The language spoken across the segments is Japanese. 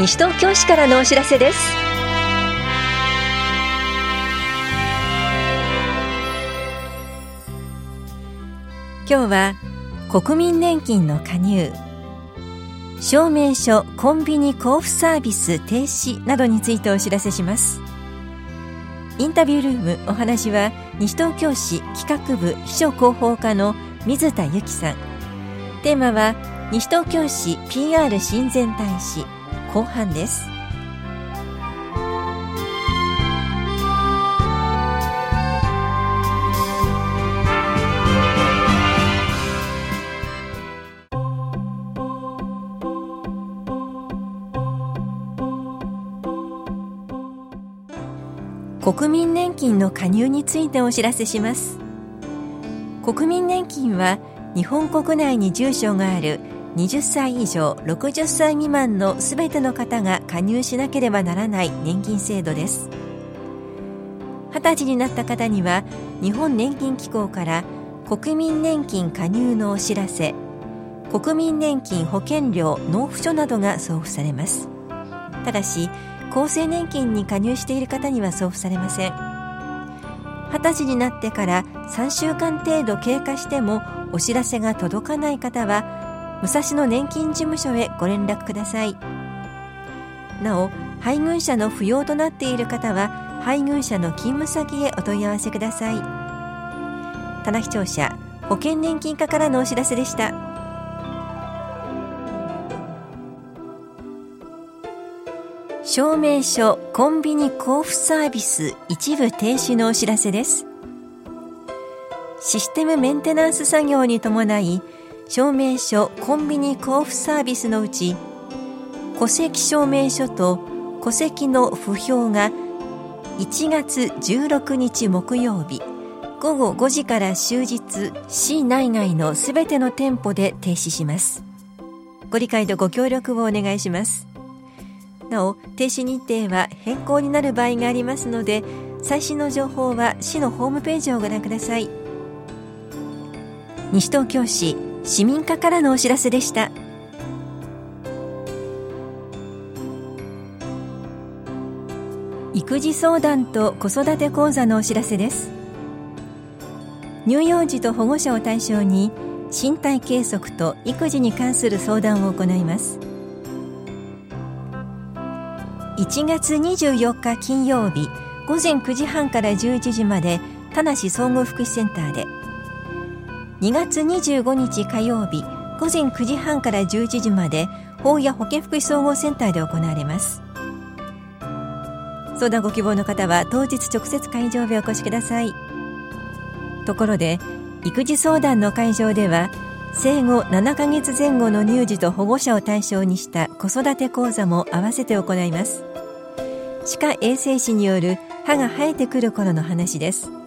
西東京市からのお知らせです。今日は国民年金の加入証明書コンビニ交付サービス停止などについてお知らせします。インタビュールームお話は西東京市企画部秘書広報課の水田由紀さん。テーマは西東京市 PR 親善大使。後半です。国民年金の加入についてお知らせします。国民年金は日本国内に住所がある20歳以上60歳未満のすべての方が加入しなければならない年金制度です。20歳になった方には日本年金機構から国民年金加入のお知らせ国民年金保険料納付書などが送付されます。ただし厚生年金に加入している方には送付されません。20歳になってから3週間程度経過してもお知らせが届かない方は武蔵野年金事務所へご連絡ください。なお配偶者の扶養となっている方は配偶者の勤務先へお問い合わせください。棚視聴者保険年金課からのお知らせでした。証明書コンビニ交付サービス一部停止のお知らせです。システムメンテナンス作業に伴い証明書コンビニ交付サービスのうち戸籍証明書と戸籍の不評が1月16日木曜日午後5時から終日市内外のすべての店舗で停止します。ご理解とご協力をお願いします。なお停止日程は変更になる場合がありますので最新の情報は市のホームページをご覧ください。西東京市市民課からのお知らせでした。育児相談と子育て講座のお知らせです。乳幼児と保護者を対象に身体計測と育児に関する相談を行います。1月24日金曜日午前9時半から11時まで田梨総合福祉センターで2月25日火曜日午前9時半から11時まで法や保健福祉総合センターで行われます。相談ご希望の方は当日直接会場へお越しください。ところで育児相談の会場では生後7ヶ月前後の乳児と保護者を対象にした子育て講座も合わせて行います。歯科衛生士による歯が生えてくる頃の話です。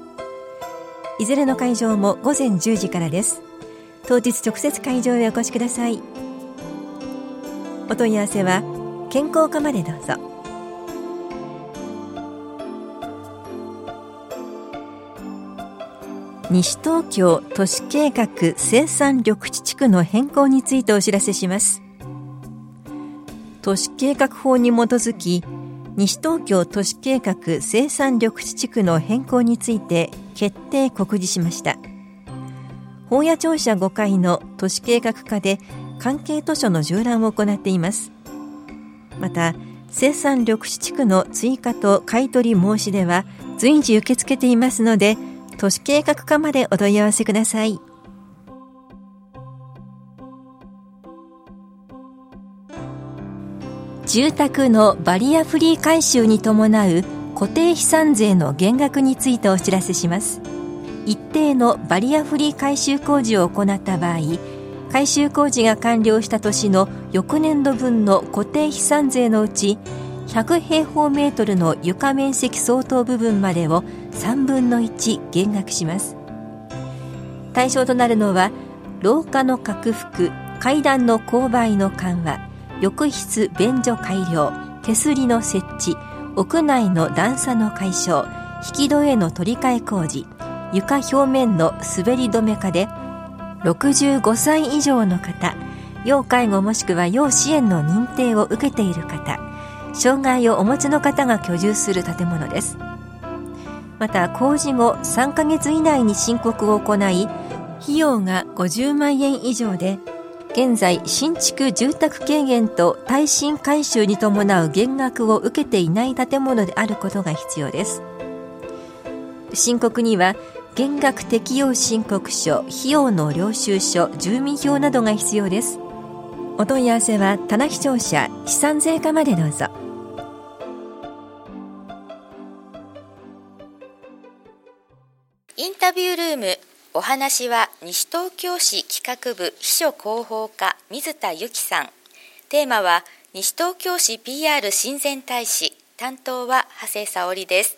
いずれの会場も午前10時からです。当日直接会場へお越しください。お問い合わせは健康課までどうぞ。西東京都市計画生産緑地地区の変更についてお知らせします。都市計画法に基づき西東京都市計画生産緑地地区の変更について決定告示しました。法屋庁舎5階の都市計画課で関係図書の縦覧を行っています。また生産緑地地区の追加と買取申し出は随時受け付けていますので都市計画課までお問い合わせください。住宅のバリアフリー改修に伴う固定資産税の減額についてお知らせします。一定のバリアフリー改修工事を行った場合改修工事が完了した年の翌年度分の固定資産税のうち100平方メートルの床面積相当部分までを3分の1減額します。対象となるのは廊下の拡幅階段の勾配の緩和浴室便所改良手すりの設置屋内の段差の解消引き戸への取り替え工事床表面の滑り止め化で65歳以上の方要介護もしくは要支援の認定を受けている方障害をお持ちの方が居住する建物です。また工事後3ヶ月以内に申告を行い費用が50万円以上で現在新築住宅軽減と耐震改修に伴う減額を受けていない建物であることが必要です。申告には減額適用申告書費用の領収書住民票などが必要です。お問い合わせは棚視聴者資産税課までどうぞ。インタビュールームお話は西東京市企画部秘書広報課水田由紀さん。テーマは西東京市 PR 親善大使。担当は長谷沙織です。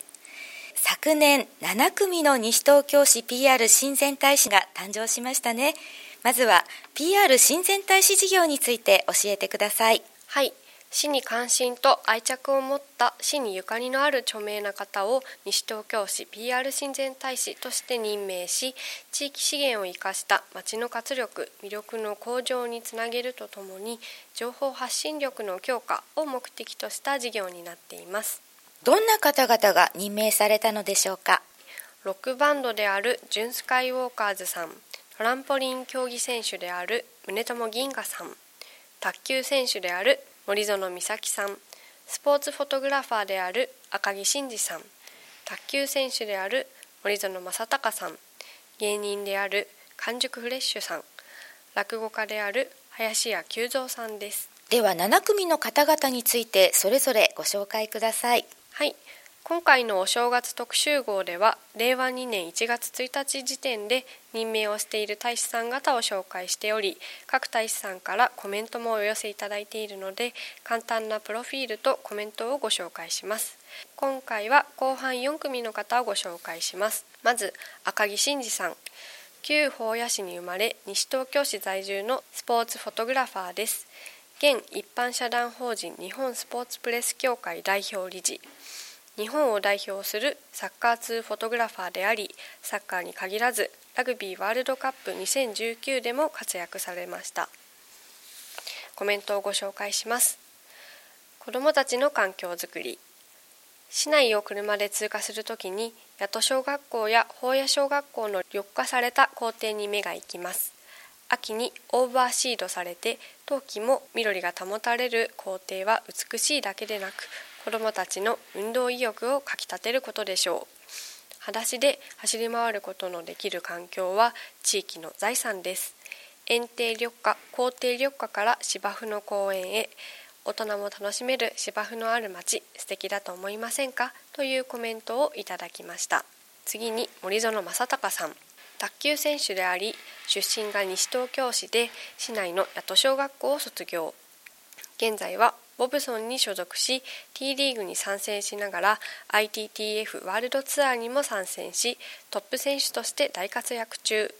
昨年7組の西東京市 PR 親善大使が誕生しましたね。まずは PR 親善大使事業について教えてください。はい。市に関心と愛着を持った市にゆかりのある著名な方を西東京市 PR 親善大使として任命し地域資源を生かした町の活力魅力の向上につなげるとともに情報発信力の強化を目的とした事業になっています。どんな方々が任命されたのでしょうか？ロックバンドであるジュンスカイウォーカーズさんトランポリン競技選手である宗友銀河さん卓球選手である森園美咲さん。スポーツフォトグラファーである赤木真二さん。卓球選手である森園正孝さん。芸人である完熟フレッシュさん。落語家である林家久三さんです。では7組の方々についてそれぞれご紹介ください。はい今回のお正月特集号では令和2年1月1日時点で任命をしている大使さん方を紹介しており各大使さんからコメントもお寄せいただいているので簡単なプロフィールとコメントをご紹介します。今回は後半4組の方をご紹介します。まず赤木真二さん。旧保谷市に生まれ西東京市在住のスポーツフォトグラファーです。現一般社団法人日本スポーツプレス協会代表理事。日本を代表するサッカー通フォトグラファーでありサッカーに限らずラグビーワールドカップ2019でも活躍されました。コメントをご紹介します。子どもたちの環境づくり。市内を車で通過するときに八戸小学校や法谷小学校の緑化された校庭に目が行きます。秋にオーバーシードされて冬季も緑が保たれる校庭は美しいだけでなく子どもたちの運動意欲をかきたてることでしょう。裸足で走り回ることのできる環境は地域の財産です。園庭緑化校庭緑化から芝生の公園へ大人も楽しめる芝生のある街素敵だと思いませんか？というコメントをいただきました。次に森園正孝さん。卓球選手であり出身が西東京市で市内の八戸小学校を卒業。現在はボブソンに所属し T リーグに参戦しながら ITTF ワールドツアーにも参戦しトップ選手として大活躍中。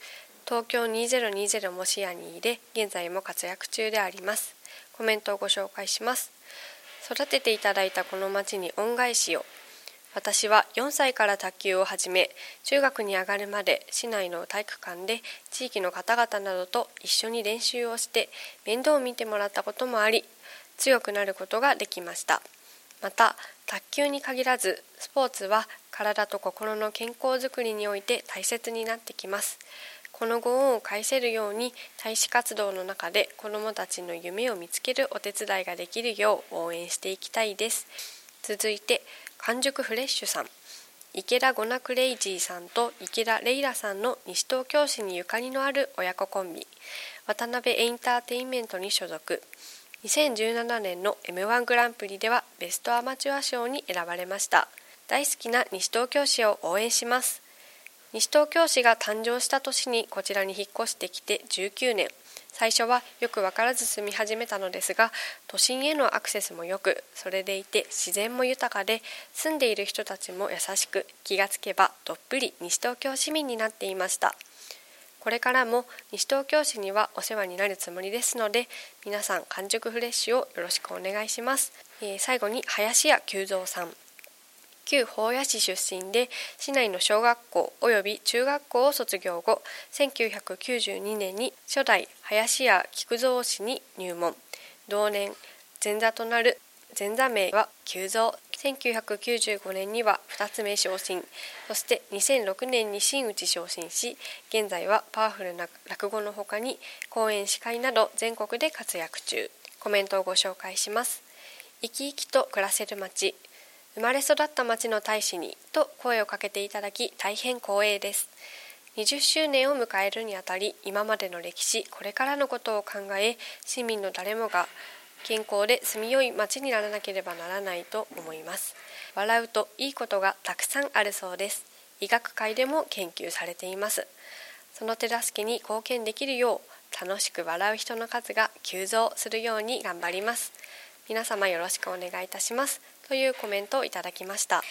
東京2020も視野に入れ現在も活躍中であります。コメントをご紹介します。育てていただいたこの町に恩返しを。私は4歳から卓球を始め中学に上がるまで市内の体育館で地域の方々などと一緒に練習をして面倒を見てもらったこともあり強くなることができました。また卓球に限らずスポーツは体と心の健康づくりにおいて大切になってきます。このご恩を返せるように大使活動の中で子どもたちの夢を見つけるお手伝いができるよう応援していきたいです。続いて完熟フレッシュさん。池田ゴナクレイジーさんと池田レイラさんの西東京市にゆかりのある親子コンビ。渡辺エンターテインメントに所属。2017年の m 1グランプリではベストアマチュア賞に選ばれました。大好きな西東京市を応援します。西東京市が誕生した年にこちらに引っ越してきて19年最初はよく分からず住み始めたのですが都心へのアクセスも良くそれでいて自然も豊かで住んでいる人たちも優しく気がつけばどっぷり西東京市民になっていました。これからも西東京市にはお世話になるつもりですので皆さん完熟フレッシュをよろしくお願いします、えー、最後に林家久三さん。旧保谷市出身で市内の小学校及び中学校を卒業後1992年に初代林家菊蔵氏に入門。同年前座となる前座名は急増1995年には2つ目昇進。そして2006年に真打ち昇進し現在はパワフルな落語のほかに講演司会など全国で活躍中。コメントをご紹介します。生き生きと暮らせる街。生まれ育った町の大使にと声をかけていただき大変光栄です。20周年を迎えるにあたり今までの歴史これからのことを考え市民の誰もが健康で住みよい町にならなければならないと思います。笑うといいことがたくさんあるそうです。医学界でも研究されています。その手助けに貢献できるよう楽しく笑う人の数が急増するように頑張ります。皆様よろしくお願いいたします。というコメントをいただきました。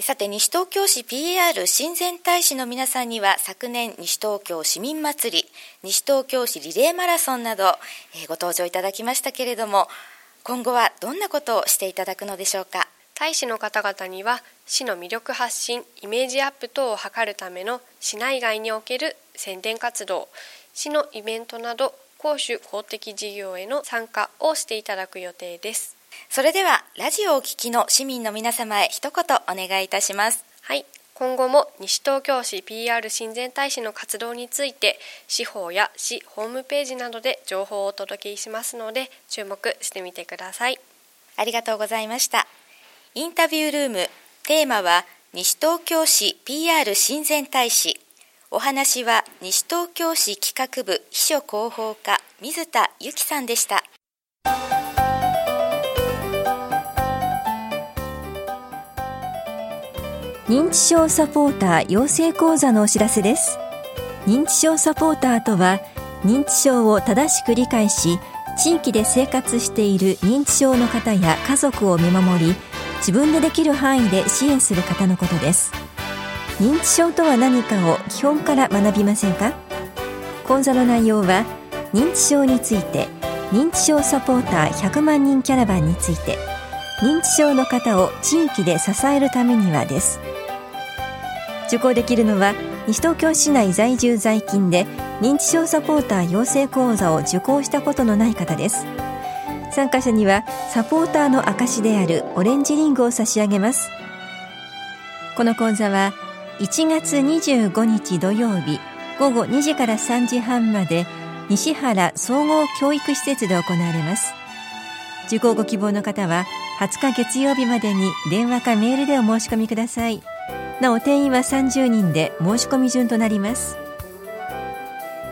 さて西東京市 PR 親善大使の皆さんには昨年西東京市民祭り西東京市リレーマラソンなど、え、ご登場いただきましたけれども今後はどんなことをしていただくのでしょうか？大使の方々には市の魅力発信イメージアップ等を図るための市内外における宣伝活動市のイベントなど公主公的事業への参加をしていただく予定です。それではラジオをお聞きの市民の皆様へ一言お願いいたします。はい。今後も西東京市 PR 親善大使の活動について市法や市ホームページなどで情報をお届けしますので注目してみてください。ありがとうございました。インタビュールームテーマは西東京市 PR 親善大使。お話は西東京市企画部秘書広報課水田由紀さんでした認知症サポーター養成講座のお知らせです。認知症サポーターとは認知症を正しく理解し地域で生活している認知症の方や家族を見守り自分でできる範囲で支援する方のことです。認知症とは何かを基本から学びませんか？講座の内容は認知症について認知症サポーター100万人キャラバンについて認知症の方を地域で支えるためにはです。受講できるのは西東京市内在住在勤で認知症サポーター養成講座を受講したことのない方です。参加者にはサポーターの証であるオレンジリングを差し上げます。この講座は1月25日土曜日午後2時から3時半まで西原総合教育施設で行われます。受講ご希望の方は20日月曜日までに電話かメールでお申し込みください。なお定員は30人で申し込み順となります。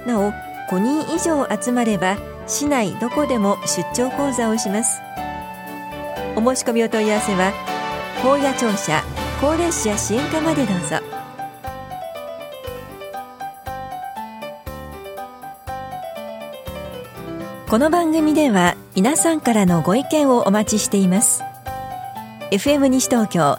なお5人以上集まれば市内どこでも出張講座をします。お申し込みお問い合わせは高野庁舎高齢者支援課までどうぞ。この番組では皆さんからのご意見をお待ちしています。FM 西東京